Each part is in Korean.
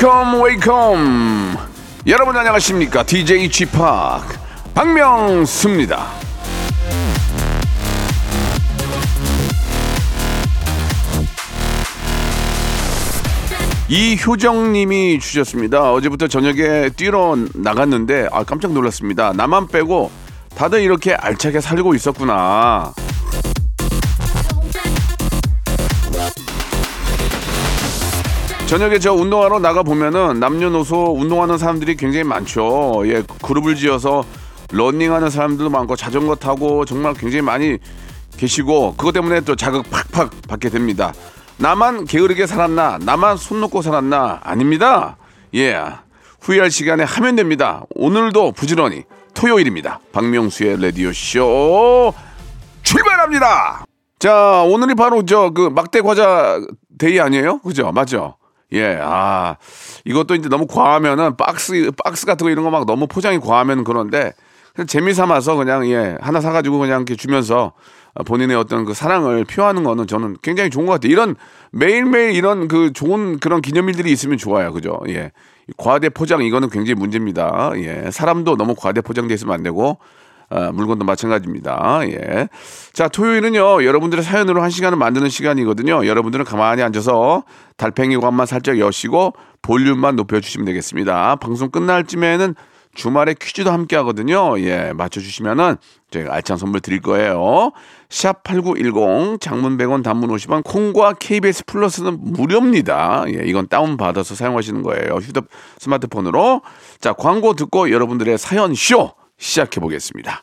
Welcome, welcome. 여러분 안녕하십니까? DJ Chip 박명수입니다. 이효정님이 주셨습니다. 어제부터 저녁에 뛰러 나갔는데 아 깜짝 놀랐습니다. 나만 빼고 다들 이렇게 알차게 살고 있었구나. 저녁에 저 운동하러 나가 보면은 남녀노소 운동하는 사람들이 굉장히 많죠. 예, 그룹을 지어서 러닝하는 사람들도 많고 자전거 타고 정말 굉장히 많이 계시고 그것 때문에 또 자극 팍팍 받게 됩니다. 나만 게으르게 살았나? 나만 손 놓고 살았나? 아닙니다. 예. 후회할 시간에 하면 됩니다. 오늘도 부지런히 토요일입니다. 박명수의 라디오 쇼 출발합니다. 자, 오늘이 바로 저 그 막대 과자 day 아니에요? 그죠? 맞죠? 예, 아, 이것도 이제 너무 과하면은 박스, 박스 같은 거 이런 거 막 너무 포장이 과하면 그런데 그냥 재미 삼아서 그냥 예, 하나 사가지고 그냥 이렇게 주면서 본인의 어떤 그 사랑을 표하는 거는 저는 굉장히 좋은 것 같아요. 이런 매일매일 이런 그 좋은 그런 기념일들이 있으면 좋아요. 그죠? 예. 과대 포장 이거는 굉장히 문제입니다. 예. 사람도 너무 과대 포장돼 있으면 안 되고 아, 물건도 마찬가지입니다. 예. 자, 토요일은요, 여러분들의 사연으로 한 시간을 만드는 시간이거든요. 여러분들은 가만히 앉아서 달팽이 관만 살짝 여시고 볼륨만 높여주시면 되겠습니다. 방송 끝날 쯤에는 주말에 퀴즈도 함께 하거든요. 예, 맞춰주시면은 저희가 알찬 선물 드릴 거예요. 샵 8910 장문 100원 단문 50원 콩과 KBS 플러스는 무료입니다. 예, 이건 다운받아서 사용하시는 거예요. 휴대 스마트폰으로. 자, 광고 듣고 여러분들의 사연 쇼 시작해 보겠습니다.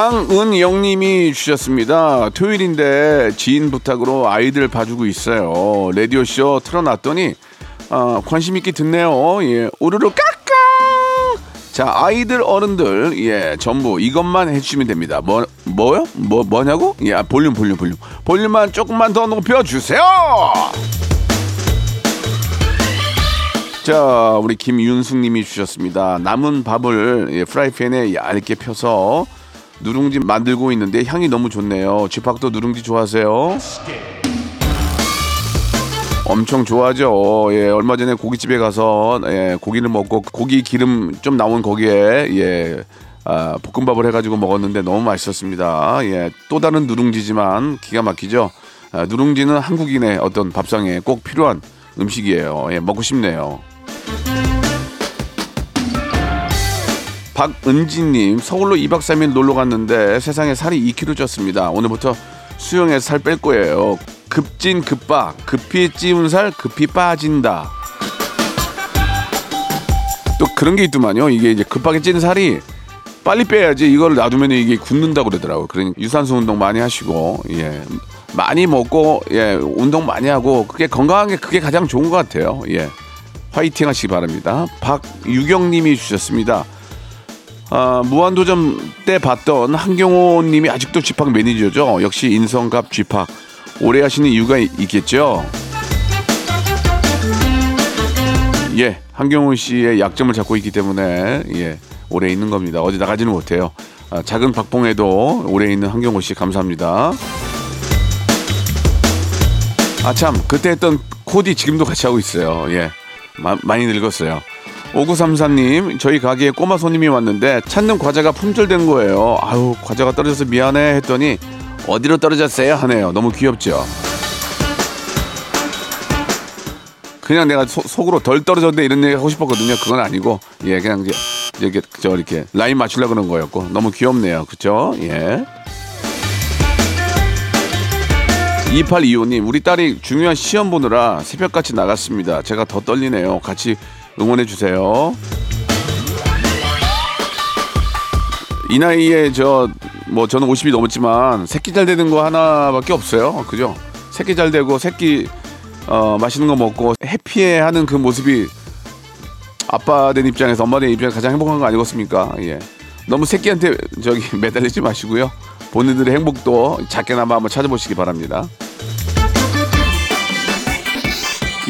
강은영님이 주셨습니다. 토요일인데 지인 부탁으로 아이들 봐주고 있어요. 라디오 쇼 틀어놨더니 어, 관심 있게 듣네요. 예, 오르르 까까. 자, 아이들 어른들 예, 전부 이것만 해주시면 됩니다. 뭐 뭐요? 뭐 뭐냐고? 예, 아, 볼륨 볼륨 볼륨 볼륨만 조금만 더 높여 주세요. 자, 우리 김윤숙님이 주셨습니다. 남은 밥을 예, 프라이팬에 얇게 펴서 누룽지 만들고 있는데 향이 너무 좋네요. 쥐팍도 누룽지 좋아하세요? 엄청 좋아하죠. 예, 얼마 전에 고깃집에 가서 예, 고기를 먹고 고기 기름 좀 나온 거기에 예, 아, 볶음밥을 해가지고 먹었는데 너무 맛있었습니다. 예, 또 다른 누룽지지만 기가 막히죠. 아, 누룽지는 한국인의 어떤 밥상에 꼭 필요한 음식이에요. 예, 먹고 싶네요. 박은지님 서울로 2박 3일 놀러 갔는데 세상에 살이 2kg 쪘습니다. 오늘부터 수영해서 살 뺄 거예요. 급진 급빠 급히 찌운 살 급히 빠진다. 또 그런 게 있더만요. 이게 이제 급하게 찌는 살이 빨리 빼야지 이걸 놔두면 이게 굳는다고 그러더라고요. 그러니 유산소 운동 많이 하시고 예 많이 먹고 예 운동 많이 하고 그게 건강한 게 그게 가장 좋은 것 같아요. 예 화이팅 하시기 바랍니다. 박유경 님이 주셨습니다. 아, 무한도전 때 봤던 한경호 님이 아직도 쥐팍 매니저죠. 역시 인성갑 쥐팍. 오래 하시는 이유가 있, 있겠죠. 예, 한경호 씨의 약점을 잡고 있기 때문에 예, 오래 있는 겁니다. 어디 나가지는 못해요. 아, 작은 박봉에도 오래 있는 한경호 씨 감사합니다. 아 참 그때 했던 코디 지금도 같이 하고 있어요. 예, 마- 많이 늙었어요. 5934님, 저희 가게에 꼬마 손님이 왔는데 찾는 과자가 품절된 거예요. 아유, 과자가 떨어져서 미안해 했더니 어디로 떨어졌어요? 하네요. 너무 귀엽죠? 그냥 내가 소- 속으로 덜 떨어졌네 이런 얘기 하고 싶었거든요. 그건 아니고, 예, 그냥 이제 이렇게 저 이렇게 라인 맞추려 그런 거였고 너무 귀엽네요. 그렇죠? 예. 2825님, 우리 딸이 중요한 시험 보느라 새벽같이 나갔습니다. 제가 더 떨리네요. 같이 응원해 주세요. 이 나이에 저 뭐 저는 50이 넘었지만 새끼 잘 되는 거 하나밖에 없어요. 그죠? 새끼 잘 되고 새끼 어, 맛있는 거 먹고 해피해 하는 그 모습이 아빠 된 입장에서 엄마 된 입장에서 가장 행복한 거 아니겠습니까? 예. 너무 새끼한테 저기 매달리지 마시고요. 본인들의 행복도 작게나마 한번 찾아보시기 바랍니다.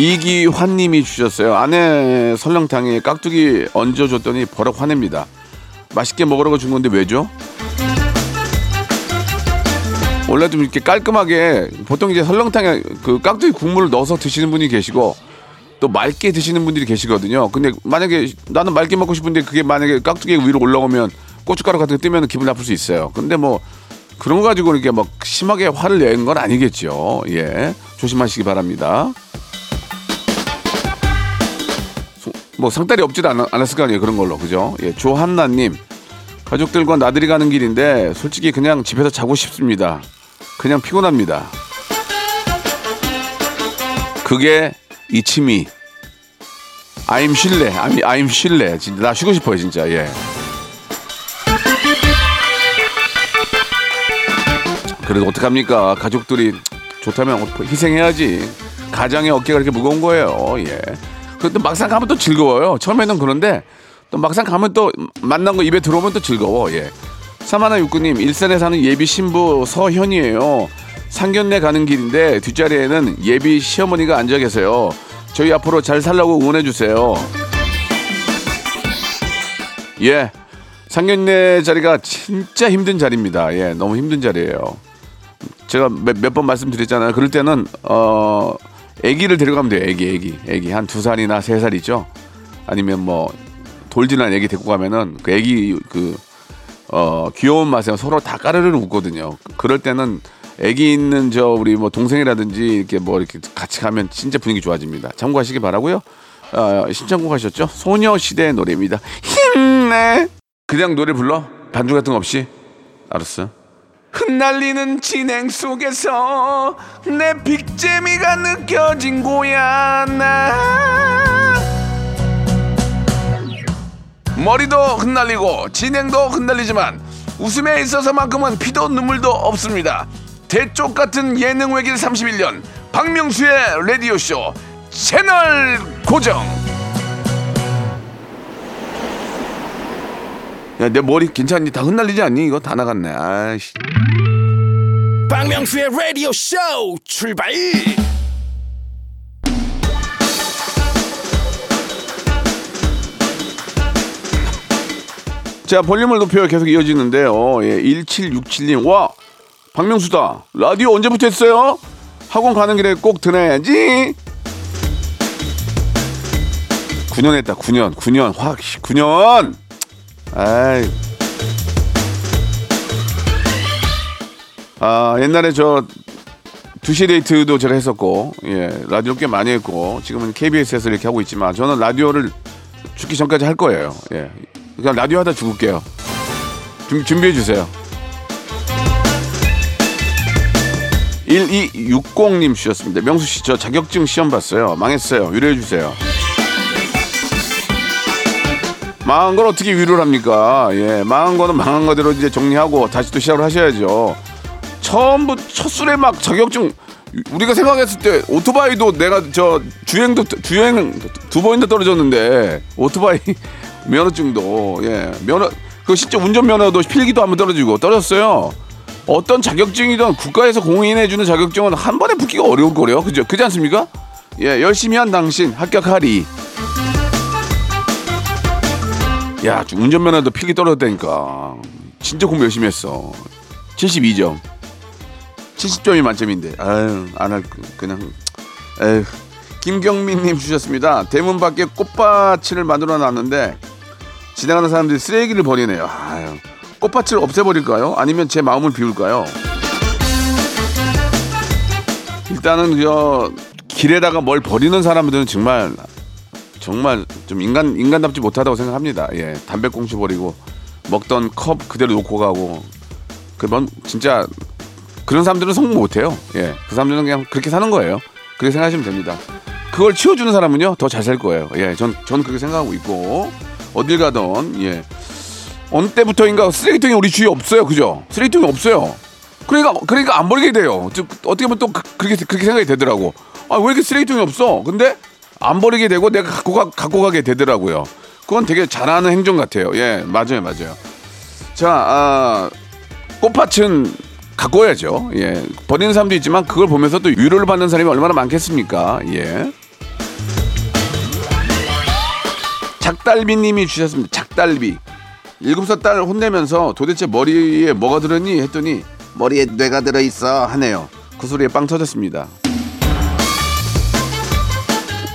이기환님이 주셨어요. 아내 설렁탕에 깍두기 얹어줬더니 버럭 화냅니다. 맛있게 먹으라고 준 건데 왜죠? 원래 좀 이렇게 깔끔하게 보통 이제 설렁탕에 그 깍두기 국물을 넣어서 드시는 분이 계시고 또 맑게 드시는 분들이 계시거든요. 근데 만약에 나는 맑게 먹고 싶은데 그게 만약에 깍두기 위로 올라오면 고춧가루 같은 거 뜨면 기분 나쁠 수 있어요. 근데 뭐 그런 거 가지고 이렇게 막 심하게 화를 내는 건 아니겠죠. 예. 조심하시기 바랍니다. 뭐 상달이 없지도 않, 않았을 거 아니에요. 그런 걸로. 그죠? 예. 조한나님. 가족들과 나들이 가는 길인데 솔직히 그냥 집에서 자고 싶습니다. 그냥 피곤합니다. 그게 이치미. 아임 쉴래. 아임, 아임 쉴래. 진짜 나 쉬고 싶어요, 진짜. 예. 그래도 어떡합니까? 가족들이 좋다면 희생해야지. 가장의 어깨가 이렇게 무거운 거예요. 예. 그또 막상 가면 또 즐거워요. 처음에는 그런데 또 막상 가면 또 만난 거 입에 들어오면 또 즐거워. 예. 사마나 육구님 일산에 사는 예비 신부 서현이에요. 상견례 가는 길인데 뒷자리에는 예비 시어머니가 앉아 계세요. 저희 앞으로 잘 살라고 응원해 주세요. 예. 상견례 자리가 진짜 힘든 자리입니다. 예, 너무 힘든 자리예요. 제가 몇 번 말씀드렸잖아요. 그럴 때는 어 아기를 데려가면 돼요. 아기, 아기, 아기 한 두 살이나 세 살이죠. 아니면 뭐 돌진한 아기 데리고 가면은 그 아기 그 어, 귀여운 맛에 서로 다 까르르 웃거든요. 그럴 때는 애기 있는 저 우리 뭐 동생이라든지 이렇게 뭐 이렇게 같이 가면 진짜 분위기 좋아집니다. 참고하시기 바라고요. 어, 신청곡 하셨죠? 소녀시대의 노래입니다. 힘내. 그냥 노래 불러? 반주 같은 거 없이? 알았어. 흩날리는 진행 속에서 내 빅재미가 느껴진 거야 나 머리도 흩날리고 진행도 흩날리지만 웃음에 있어서만큼은 피도 눈물도 없습니다. 대쪽 같은 예능 외길 31년 박명수의 라디오쇼 채널 고정. 야 내 머리 괜찮니? 다 흩날리지 않니? 이거 다 나갔네. 아이씨. 박명수의 라디오 쇼 출발 자 볼륨을 높여 계속 이어지는데요. 예, 1767님 와 박명수다. 라디오 언제부터 했어요? 학원 가는 길에 꼭 들어야지. 9년 했다. 9년. 9년. 확 9년. 아이. 아, 옛날에 저 두시 데이트도 제가 했었고, 예, 라디오 꽤 많이 했고, 지금은 KBS에서 이렇게 하고 있지만, 저는 라디오를 죽기 전까지 할 거예요. 예. 그냥 라디오 하다 죽을게요. 준, 준비해 주세요. 1260님 주셨습니다. 명수 씨, 저 자격증 시험 봤어요. 망했어요. 위로해 주세요. 망한 걸 어떻게 위로를 합니까? 예, 망한 거는 망한 거대로 이제 정리하고 다시 또 시작을 하셔야죠. 처음부 첫 술에 막 자격증 우리가 생각했을 때 오토바이도 내가 저 주행도 주행 두 번이나 떨어졌는데 오토바이 면허증도 예 면허 그 진짜 운전 면허도 필기도 한번 떨어지고 떨어졌어요. 어떤 자격증이든 국가에서 공인해주는 자격증은 한 번에 붙기가 어려울 거래요. 그죠? 그지 않습니까? 예, 열심히 한 당신 합격하리. 야, 운전면허도 필기 떨어졌다니까. 진짜 공부 열심히 했어. 72점. 70점이 만점인데. 아유, 안 할, 거, 그냥. 에휴. 김경민님 주셨습니다. 대문 밖에 꽃밭을 만들어 놨는데 지나가는 사람들이 쓰레기를 버리네요. 아유. 꽃밭을 없애버릴까요? 아니면 제 마음을 비울까요? 일단은 저 길에다가 뭘 버리는 사람들은 정말 정말 좀 인간 인간답지 못하다고 생각합니다. 예, 담배 꽁초 버리고 먹던 컵 그대로 놓고 가고 그건 진짜 그런 사람들은 성공 못해요. 예, 그 사람들은 그냥 그렇게 사는 거예요. 그렇게 생각하시면 됩니다. 그걸 치워주는 사람은요 더 잘 살 거예요. 예, 전, 전 그렇게 생각하고 있고 어딜 가던 예 어느 때부터인가 쓰레기통이 우리 주위에 없어요, 그죠? 쓰레기통이 없어요. 그러니까 그러니까 안 버리게 돼요. 즉, 어떻게 보면 또 그- 그렇게 그렇게 생각이 되더라고. 아 왜 이렇게 쓰레기통이 없어? 근데 안 버리게 되고 내가 갖고 가 갖고 가게 되더라고요. 그건 되게 잘하는 행정 같아요. 예, 맞아요, 맞아요. 자, 아, 꽃밭은 가꿔야죠. 예, 버리는 사람도 있지만 그걸 보면서 또 위로를 받는 사람이 얼마나 많겠습니까? 예. 작달비님이 주셨습니다. 작달비. 일곱 살 딸 혼내면서 도대체 머리에 뭐가 들었니 했더니 머리에 뇌가 들어 있어 하네요. 그 소리에 빵 터졌습니다.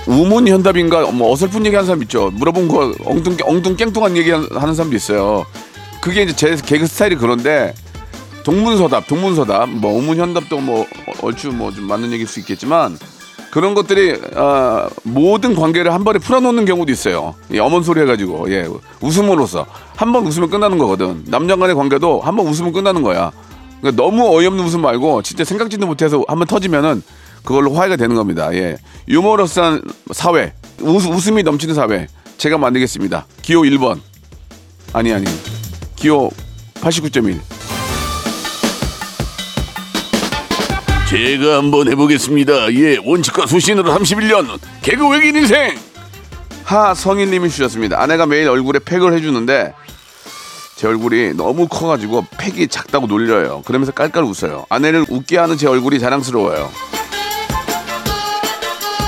우문 현답인가 뭐 어설픈 얘기 하는 사람 있죠. 물어본 거 엉뚱 엉뚱 깽뚱한 얘기 하는 사람도 있어요. 그게 이제 제 개그 스타일이 그런데 동문서답, 동문서답, 뭐 우문 현답도 뭐 얼추 뭐 좀 맞는 얘기일 수 있겠지만 그런 것들이 아, 모든 관계를 한 번에 풀어놓는 경우도 있어요. 예, 어머니 소리 해가지고 예, 웃음으로써 한 번 웃으면 끝나는 거거든. 남녀간의 관계도 한 번 웃으면 끝나는 거야. 그러니까 너무 어이없는 웃음 말고 진짜 생각지도 못해서 한 번 터지면은 그걸로 화해가 되는 겁니다. 예, 유머러스한 사회, 웃, 웃음이 넘치는 사회 제가 만들겠습니다. 기호 1번 아니 아니 기호 89.1 제가 한번 해보겠습니다. 예, 원칙과 수신으로 31년 개그 외계인 인생. 하성일님이 주셨습니다. 아내가 매일 얼굴에 팩을 해주는데 제 얼굴이 너무 커가지고 팩이 작다고 놀려요. 그러면서 깔깔 웃어요. 아내를 웃게 하는 제 얼굴이 자랑스러워요.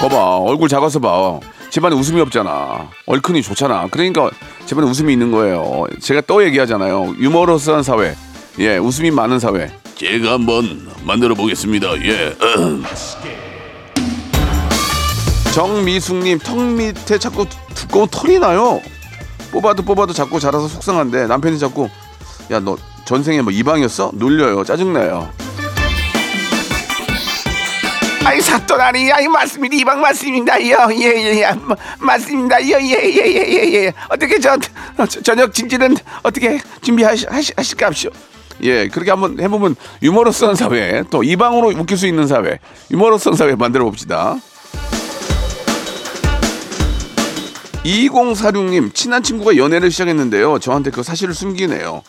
봐봐, 얼굴 작아서 봐. 집안에 웃음이 없잖아. 얼큰이 좋잖아. 그러니까 집안에 웃음이 있는 거예요. 제가 또 얘기하잖아요. 유머러스한 사회. 예, 웃음이 많은 사회. 제가 한번 만들어 보겠습니다. 예. 정미숙님 턱 밑에 자꾸 두꺼운 털이 나요. 뽑아도 뽑아도 자꾸 자라서 속상한데 남편이 자꾸 야 너 전생에 뭐 이방이었어? 놀려요. 짜증나요. 아이 사돈 아니 아이 맞습니다 이방 맞습니다. 예예예 예, 맞습니다. 예예예예예 예, 예. 어떻게 저, 저 저녁 짐지는 어떻게 준비하실까쇼 예 그렇게 한번 해보면 유머러스한 사회 또 이방으로 웃길 수 있는 사회 유머러스한 사회 만들어 봅시다. 2046님 친한 친구가 연애를 시작했는데요. 저한테 그 사실을 숨기네요.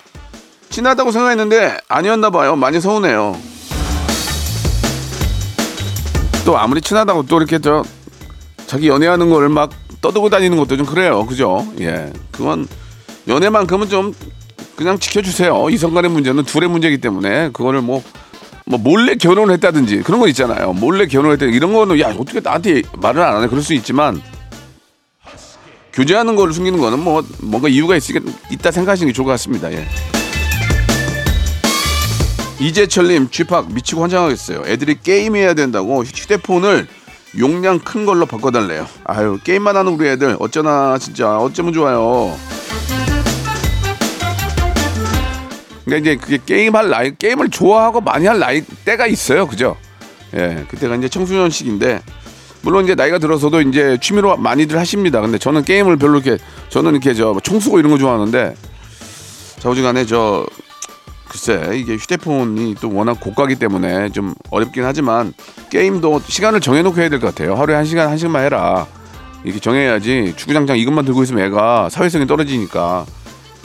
친하다고 생각했는데 아니었나 봐요. 많이 서운해요 또 아무리 친하다고 또 이렇게 저 자기 연애하는 걸 막 떠들고 다니는 것도 좀 그래요. 그죠? 예. 그건 연애만큼은 좀 그냥 지켜주세요. 이성 간의 문제는 둘의 문제이기 때문에 그거를 뭐, 뭐 몰래 결혼을 했다든지 그런 거 있잖아요. 몰래 결혼을 했다든지 이런 거는 야, 어떻게 나한테 말을 안 하네. 그럴 수 있지만 교제하는 걸 숨기는 거는 뭐 뭔가 이유가 있으니까 있다 생각하시는 게 좋을 것 같습니다. 예. 이재철님 쥐팍 미치고 환장하겠어요. 애들이 게임해야 된다고 휴대폰을 용량 큰 걸로 바꿔달래요. 아유 게임만 하는 우리 애들 어쩌나 진짜 어쩌면 좋아요. 그러니까 이제 그게 게임할 나이 게임을 좋아하고 많이 할 나이 때가 있어요, 그죠? 예, 그때가 이제 청소년 시기인데 물론 이제 나이가 들어서도 이제 취미로 많이들 하십니다. 근데 저는 게임을 별로 이렇게 저는 이렇게 저 총수고 이런 거 좋아하는데 자우지간에 저 글쎄 이게 휴대폰이 또 워낙 고가기 때문에 좀 어렵긴 하지만 게임도 시간을 정해놓고 해야 될 것 같아요. 하루에 한 시간 한 시간만 해라. 이렇게 정해야지 주구장창 이것만 들고 있으면 애가 사회성이 떨어지니까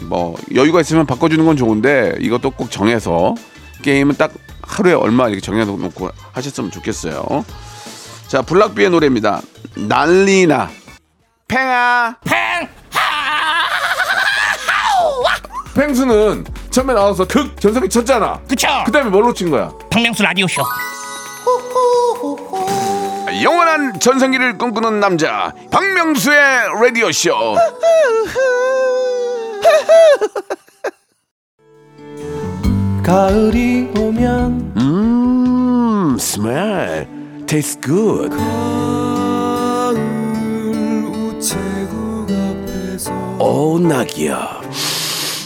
뭐 여유가 있으면 바꿔주는 건 좋은데 이것도 꼭 정해서 게임은 딱 하루에 얼마 이렇게 정해놓고 하셨으면 좋겠어요. 자 블락비의 노래입니다. 난리나 팽아 팽수는 처음에 나와서 득 전성기 쳤잖아. 그쵸 그 다음에 뭘로 친 거야? 박명수 라디오쇼 영원한 전성기를 꿈꾸는 남자 박명수의 라디오 쇼. 가을이 오면 음, smell tastes good. 가을 우체국 앞에서 오 낙이야.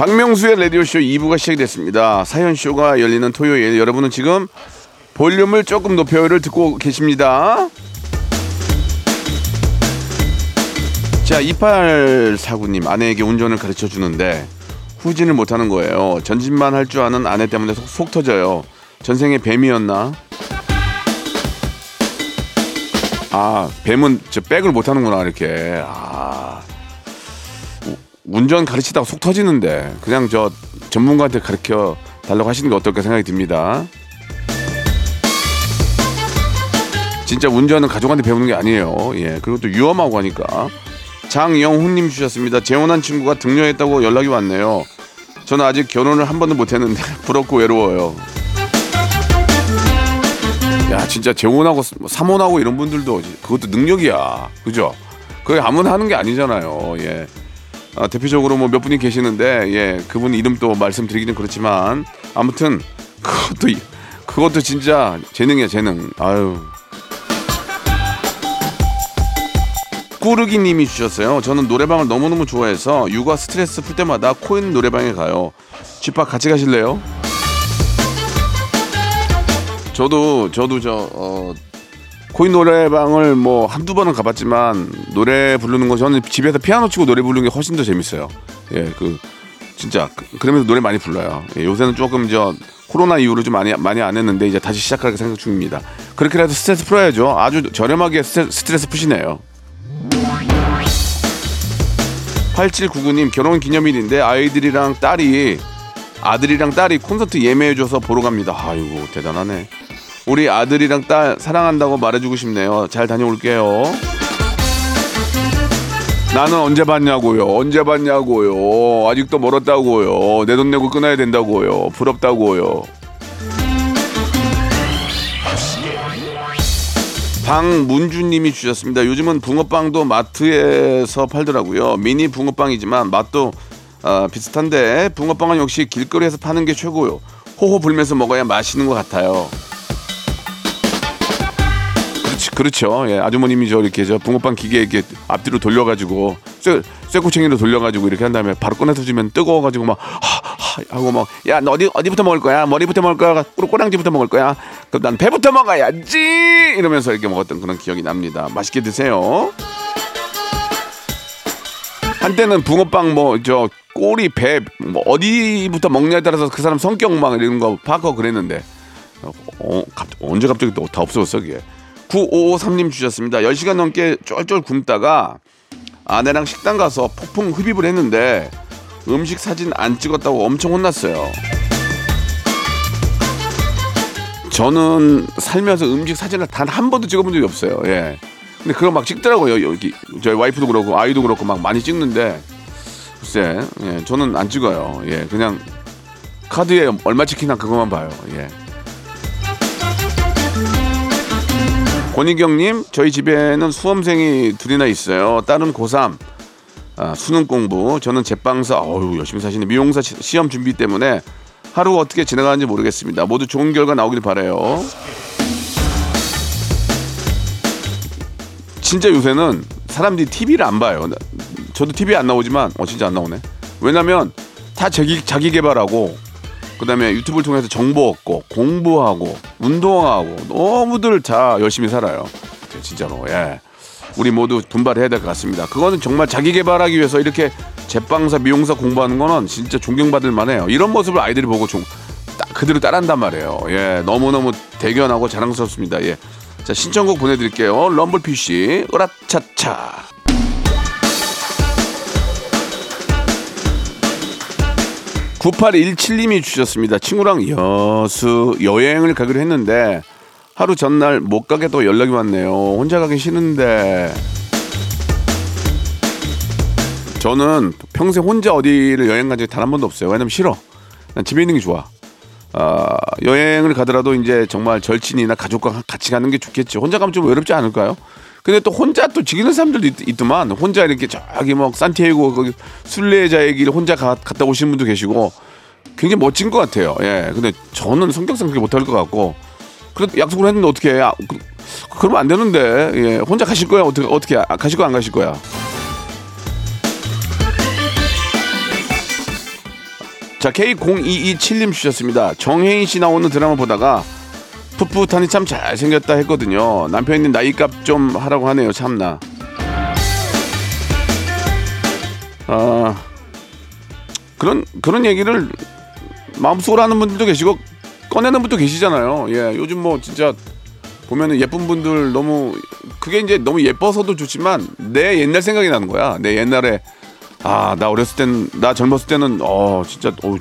박명수의 라디오쇼 2부가 시작이 됐습니다. 사연쇼가 열리는 토요일 여러분은 지금 볼륨을 조금 높여요를 듣고 계십니다. 자, 2849님 아내에게 운전을 가르쳐 주는데 후진을 못하는 거예요. 전진만 할 줄 아는 아내 때문에 속, 속 터져요. 전생에 뱀이었나? 아, 뱀은 저 백을 못하는구나 이렇게. 아, 우- 운전 가르치다가 속 터지는데 그냥 저 전문가한테 가르쳐 달라고 하시는 게 어떨까 생각이 듭니다. 진짜 운전은 가족한테 배우는 게 아니에요. 예, 그리고 또 위험하고 하니까. 장영훈님 주셨습니다. 재혼한 친구가 등려했다고 연락이 왔네요. 저는 아직 결혼을 한 번도 못했는데 부럽고 외로워요. 야, 진짜 재혼하고 삼혼하고 이런 분들도 그것도 능력이야. 그죠? 그게 아무나 하는 게 아니잖아요. 예. 아, 대표적으로 뭐 몇 분이 계시는데 예 그분 이름 또 말씀드리기는 그렇지만 아무튼 그것도 이- 그것도 진짜 재능이야 재능. 아유. 꾸르기님이 주셨어요. 저는 노래방을 너무너무 좋아해서 육아 스트레스 풀 때마다 코인 노래방에 가요. 쥐팍 같이 가실래요? 저도 저도 저 어, 코인 노래방을 뭐 한두 번은 가봤지만 노래 부르는 거 저는 집에서 피아노 치고 노래 부르는 게 훨씬 더 재밌어요. 예, 그 진짜 그- 그러면서 노래 많이 불러요. 예, 요새는 조금 저 코로나 이후로 좀 많이 많이 안 했는데 이제 다시 시작할 생각 중입니다. 그렇게라도 스트레스 풀어야죠. 아주 저렴하게 스트레스, 스트레스 푸시네요. 8799님 결혼 기념일인데 아이들이랑 딸이 아들이랑 딸이 콘서트 예매해줘서 보러 갑니다. 아이고 대단하네. 우리 아들이랑 딸 사랑한다고 말해주고 싶네요. 잘 다녀올게요. 나는 언제 봤냐고요. 언제 봤냐고요. 아직도 멀었다고요. 내 돈 내고 끊어야 된다고요. 부럽다고요. 방문주님이 주셨습니다. 요즘은 붕어빵도 마트에서 팔더라고요. 미니 붕어빵이지만 맛도 아, 비슷한데 붕어빵은 역시 길거리에서 파는 게 최고요. 호호 불면서 먹어야 맛있는 것 같아요. 그렇죠. 예, 아주머님이 저 이렇게 저 붕어빵 기계 이렇게 앞뒤로 돌려가지고 쇠 쇠꼬챙이로 돌려가지고 이렇게 한 다음에 바로 꺼내서 주면 뜨거워가지고 막 하, 하, 하고 막 야 너 어디 어디부터 먹을 거야? 머리부터 먹을 거야? 꼬- 꼬랑지부터 먹을 거야? 그럼 난 배부터 먹어야지 이러면서 이렇게 먹었던 그런 기억이 납니다. 맛있게 드세요. 한때는 붕어빵 뭐 저 꼬리 배 뭐 어디부터 먹냐에 따라서 그 사람 성격 막 이런 거 파고 그랬는데 어, 갑, 언제 갑자기 또 다 없어졌어 그게 9553님 주셨습니다. 10시간 넘게 쫄쫄 굶다가 아내랑 식당 가서 폭풍 흡입을 했는데 음식 사진 안 찍었다고 엄청 혼났어요. 저는 살면서 음식 사진을 단 한 번도 찍어본 적이 없어요. 예. 근데 그거 막 찍더라고요. 여기 저희 와이프도 그렇고 아이도 그렇고 막 많이 찍는데 글쎄 예, 저는 안 찍어요. 예 그냥 카드에 얼마 찍히나 그것만 봐요. 예. 권희경님, 저희 집에는 수험생이 둘이나 있어요. 딸은 고3, 아, 수능 공부. 저는 제빵사, 어우, 열심히 사시네. 미용사 시- 시험 준비 때문에 하루 어떻게 지나가는지 모르겠습니다. 모두 좋은 결과 나오길 바래요. 진짜 요새는 사람들이 TV를 안 봐요. 나- 저도 TV에 안 나오지만, 어, 진짜 안 나오네. 왜냐면 다 자기, 자기 개발하고, 그 다음에 유튜브를 통해서 정보 얻고, 공부하고, 운동하고, 너무들 다 열심히 살아요. 진짜로, 예. 우리 모두 분발해야 될 것 같습니다. 그거는 정말 자기 개발하기 위해서 이렇게 제빵사, 미용사 공부하는 거는 진짜 존경받을 만해요. 이런 모습을 아이들이 보고 좀딱 그대로 따라한단 말이에요. 예, 너무너무 대견하고 자랑스럽습니다. 예. 자, 신청곡 보내드릴게요. 럼블피쉬, 으라차차. (9817님이) 주셨습니다. 친구랑 여수 여행을 가기로 했는데 하루 전날 못 가게 또 연락이 왔네요. 혼자 가기 싫은데. 저는 평생 혼자 어디를 여행 간 적이 단 한 번도 없어요. 왜냐면 싫어. 난 집에 있는 게 좋아. 아, 여행을 가더라도 이제 정말 절친이나 가족과 같이 가는 게 좋겠죠. 혼자 가면 좀 외롭지 않을까요? 근데 또 혼자 또 즐기는 사람들도 있, 더만 혼자 이렇게 저기 뭐 산티아고 거기 순례자의 길 혼자 가, 갔다 오시는 분도 계시고 굉장히 멋진 것 같아요. 예. 근데 저는 성격상 그렇게 못할 것 같고 그래도 약속을 했는데 어떻게 해? 아, 그, 그러면 안 되는데 예. 혼자 가실 거야? 어떻게 어떻게 아, 가실 거야 안 가실 거야? 자 K0227님 주셨습니다. 정혜인 씨 나오는 드라마 보다가 풋풋하니 참 잘생겼다 했거든요. 남편이 나이값 좀 하라고 하네요. 참나. 아 그런 그런 얘기를 마음속으로 하는 분들도 계시고 꺼내는 분도 계시잖아요. 예, 요즘 뭐 진짜 보면은 예쁜 분들 너무 그게 이제 너무 예뻐서도 좋지만 내 옛날 생각이 나는 거야. 내 옛날에 아 나 어렸을 땐 나 젊었을 때는 어 진짜 어,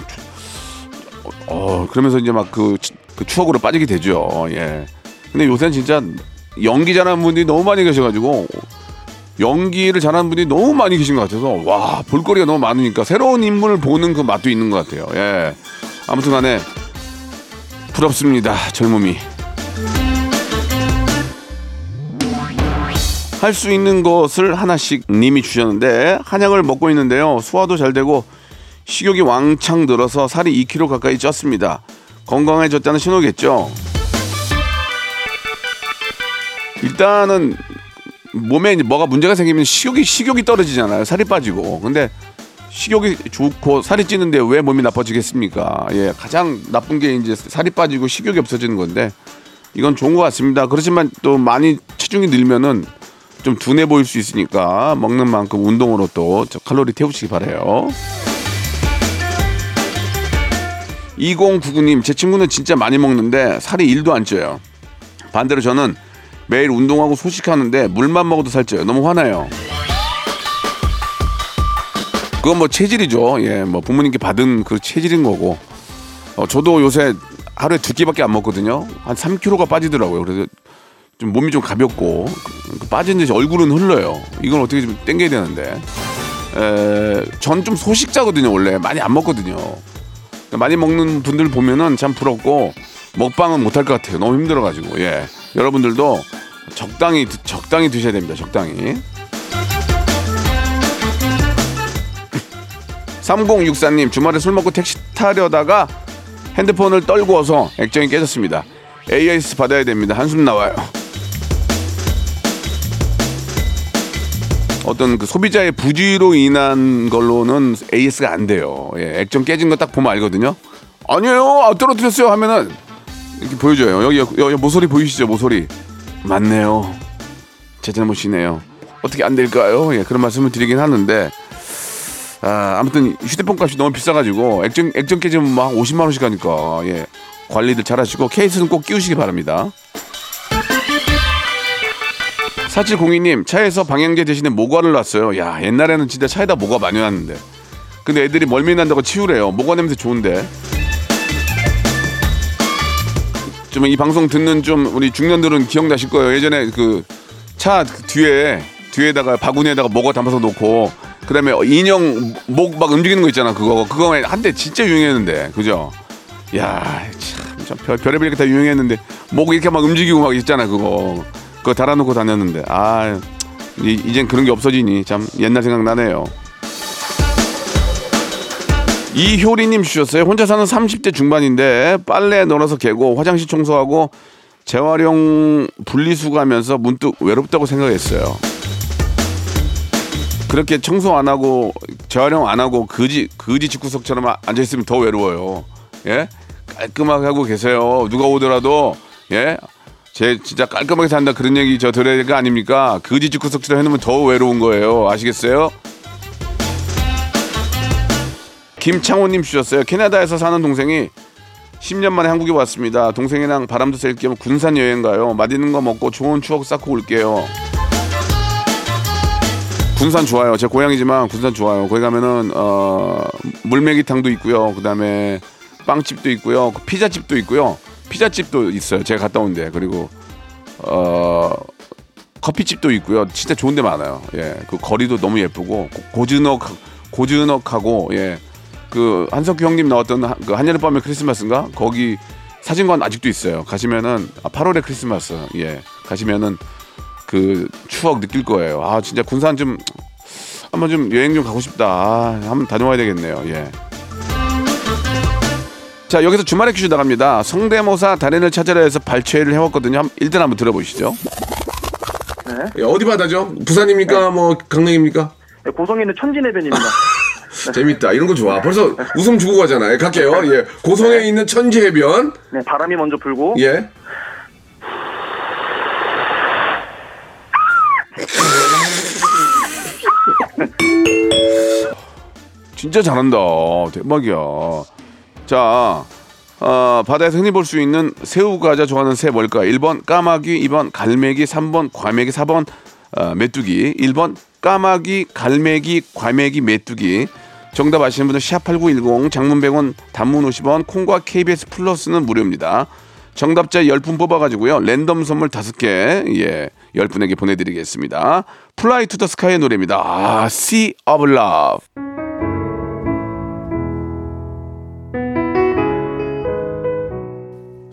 어 그러면서 이제 막 그 그 추억으로 빠지게 되죠. 예. 근데 요새는 진짜 연기 잘하는 분들이 너무 많이 계셔가지고 연기를 잘하는 분이 너무 많이 계신 것 같아서 와 볼거리가 너무 많으니까 새로운 인물을 보는 그 맛도 있는 것 같아요. 예. 아무튼간에 부럽습니다 젊음이. 할 수 있는 것을 하나씩 님이 주셨는데 한약을 먹고 있는데요. 소화도 잘 되고 식욕이 왕창 늘어서 살이 2kg 가까이 쪘습니다. 건강해졌다는 신호겠죠. 일단은 몸에 뭐가 문제가 생기면 식욕이 식욕이 떨어지잖아요. 살이 빠지고. 근데 식욕이 좋고 살이 찌는데 왜 몸이 나빠지겠습니까? 예, 가장 나쁜 게 이제 살이 빠지고 식욕이 없어지는 건데 이건 좋은 것 같습니다. 그렇지만 또 많이 체중이 늘면은 좀 둔해 보일 수 있으니까 먹는 만큼 운동으로 또저 칼로리 태우시기 바래요. 2099님, 제 친구는 진짜 많이 먹는데 살이 1도 안 쪄요. 반대로 저는 매일 운동하고 소식하는데 물만 먹어도 살쪄요. 너무 화나요. 그건 뭐 체질이죠. 예, 뭐 부모님께 받은 그 체질인 거고. 어, 저도 요새 하루에 두 끼밖에 안 먹거든요. 한 3kg가 빠지더라고요. 그래서 좀 몸이 좀 가볍고 그 빠진 듯이 얼굴은 흘러요. 이건 어떻게 좀 땡겨야 되는데. 에, 전좀 소식자거든요. 원래 많이 안 먹거든요. 많이 먹는 분들 보면은 참 부럽고 먹방은 못할 것 같아요. 너무 힘들어가지고 예 여러분들도 적당히 드- 적당히 드셔야 됩니다. 적당히. 3064님 주말에 술 먹고 택시 타려다가 핸드폰을 떨구어서 액정이 깨졌습니다. AIS 받아야 됩니다. 한숨 나와요. 어떤 그 소비자의 부주의로 인한 걸로는 AS가 안 돼요. 예, 액정 깨진 거 딱 보면 알거든요. 아니에요, 아, 떨어뜨렸어요 하면은 이렇게 보여줘요. 여기, 여기 모서리 보이시죠? 모서리. 맞네요. 제 잘못이네요. 어떻게 안 될까요? 예, 그런 말씀을 드리긴 하는데 아, 아무튼 휴대폰 값이 너무 비싸가지고 액정 액정 깨지면 막 50만 원씩 하니까 예, 관리들 잘하시고 케이스는 꼭 끼우시기 바랍니다. 4702님 차에서 방향제 대신에 모과를 놨어요. 야 옛날에는 진짜 차에다 모과 많이 놨는데 근데 애들이 멀미 난다고 치우래요. 모과 냄새 좋은데 좀 이 방송 듣는 좀 우리 중년들은 기억나실 거예요. 예전에 그 차 뒤에 뒤에다가 바구니에다가 모과 담아서 놓고 그다음에 인형 목 막 움직이는 거 있잖아. 그거 그거 한때 진짜 유행했는데 그죠? 야, 참, 참 별, 별의별 게 다 유행했는데 목 이렇게 막 움직이고 막 있잖아. 그거 그거 달아놓고 다녔는데 아 이, 이젠 그런 게 없어지니 참 옛날 생각 나네요. 이효리님 주셨어요. 혼자 사는 30대 중반인데 빨래 널어서 개고 화장실 청소하고 재활용 분리수거하면서 문득 외롭다고 생각했어요. 그렇게 청소 안 하고 재활용 안 하고 거지 거지 집구석처럼 아- 앉아 있으면 더 외로워요. 예? 깔끔하게 하고 계세요. 누가 오더라도 예? 제 진짜 깔끔하게 산다 그런 얘기 저거 아닙니까? 거지 집구석처럼 해놓으면 더 외로운 거예요. 아시겠어요? 김창호님 주셨어요. 캐나다에서 사는 동생이 10년 만에 한국에 왔습니다. 동생이랑 바람도 쐴 겸 군산 여행 가요. 맛있는 거 먹고 좋은 추억 쌓고 올게요. 군산 좋아요. 제 고향이지만 군산 좋아요. 거기 가면은 어 물메기탕도 있고요. 그다음에 빵집도 있고요. 그 피자집도 있고요. 피자집도 있어요. 제가 갔다 온 데 그리고 어 커피집도 있고요. 진짜 좋은 데 많아요. 예. 그 거리도 너무 예쁘고 고- 고즈넉 고즈넉하고 예. 그 한석규 형님 나왔던 하- 그 한여름밤의 크리스마스인가? 거기 사진관 아직도 있어요. 가시면은 아, 8월의 크리스마스. 예. 가시면은 그 추억 느낄 거예요. 아 진짜 군산 좀 한번 좀 여행 좀 가고 싶다. 아, 한번 다녀와야 되겠네요. 예. 자 여기서 주말에 퀴즈 나갑니다. 성대모사 달인을 찾으라 해서 발췌를 해왔거든요. 한, 일단 한번 들어보시죠. 네. 어디 바다죠? 부산입니까? 뭐 강릉입니까? 고성에 있는 천진해변입니다. 재밌다. 이런 거 좋아. 벌써 웃음 주고 가잖아 요. 갈게요. 예. 고성에 있는 천지해변. 네, 바람이 먼저 불고 예. 진짜 잘한다. 대박이야. 자, 어, 바다에서 흔히 볼 수 있는 새우 과자 좋아하는 새 뭘까? 1번 까마귀, 2번 갈매기, 3번 과메기, 4번 어, 메뚜기, 1번 까마귀, 갈매기, 과메기, 메뚜기. 정답 아시는 분은 샵8910 장문 100원 단문 50원 콩과 KBS 플러스는 무료입니다. 정답자 10분 뽑아가지고요. 랜덤 선물 5개, 예, 10분에게 보내드리겠습니다. Fly to the Sky의 노래입니다. 아, Sea of Love.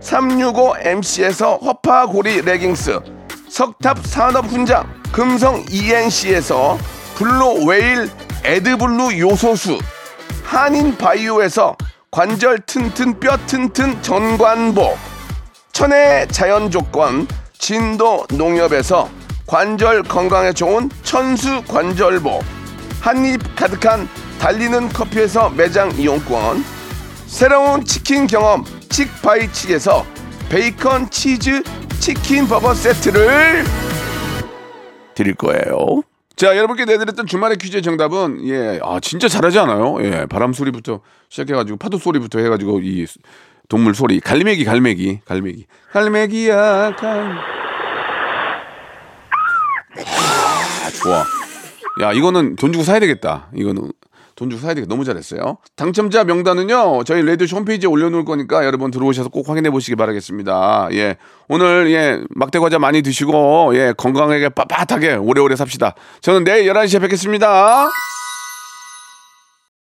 365MC에서 허파고리 레깅스 석탑 산업 훈장 금성 ENC에서 블루 웨일 에드블루 요소수 한인 바이오에서 관절 튼튼 뼈 튼튼 전관보 천혜 자연 조건 진도 농협에서 관절 건강에 좋은 천수 관절보 한입 가득한 달리는 커피에서 매장 이용권 새로운 치킨 경험 칙 바이 칙에서 베이컨 치즈 치킨 버거 세트를 드릴 거예요. 자, 여러분께 내드렸던 주말의 퀴즈의 정답은 예, 아 진짜 잘하지 않아요? 예, 바람 소리부터 시작해가지고 파도 소리부터 해가지고 이 동물 소리, 갈매기, 갈매기, 갈매기, 갈매기야, 갈. 아, 좋아. 야, 이거는 돈 주고 사야 되겠다. 이거는 돈 주고 사야 되겠다. 너무 잘했어요. 당첨자 명단은요, 저희 레디오쇼 홈페이지에 올려놓을 거니까 여러분 들어오셔서 꼭 확인해 보시기 바라겠습니다. 예. 오늘, 예, 막대 과자 많이 드시고, 예, 건강하게 빳빳하게 오래오래 삽시다. 저는 내일 11시에 뵙겠습니다.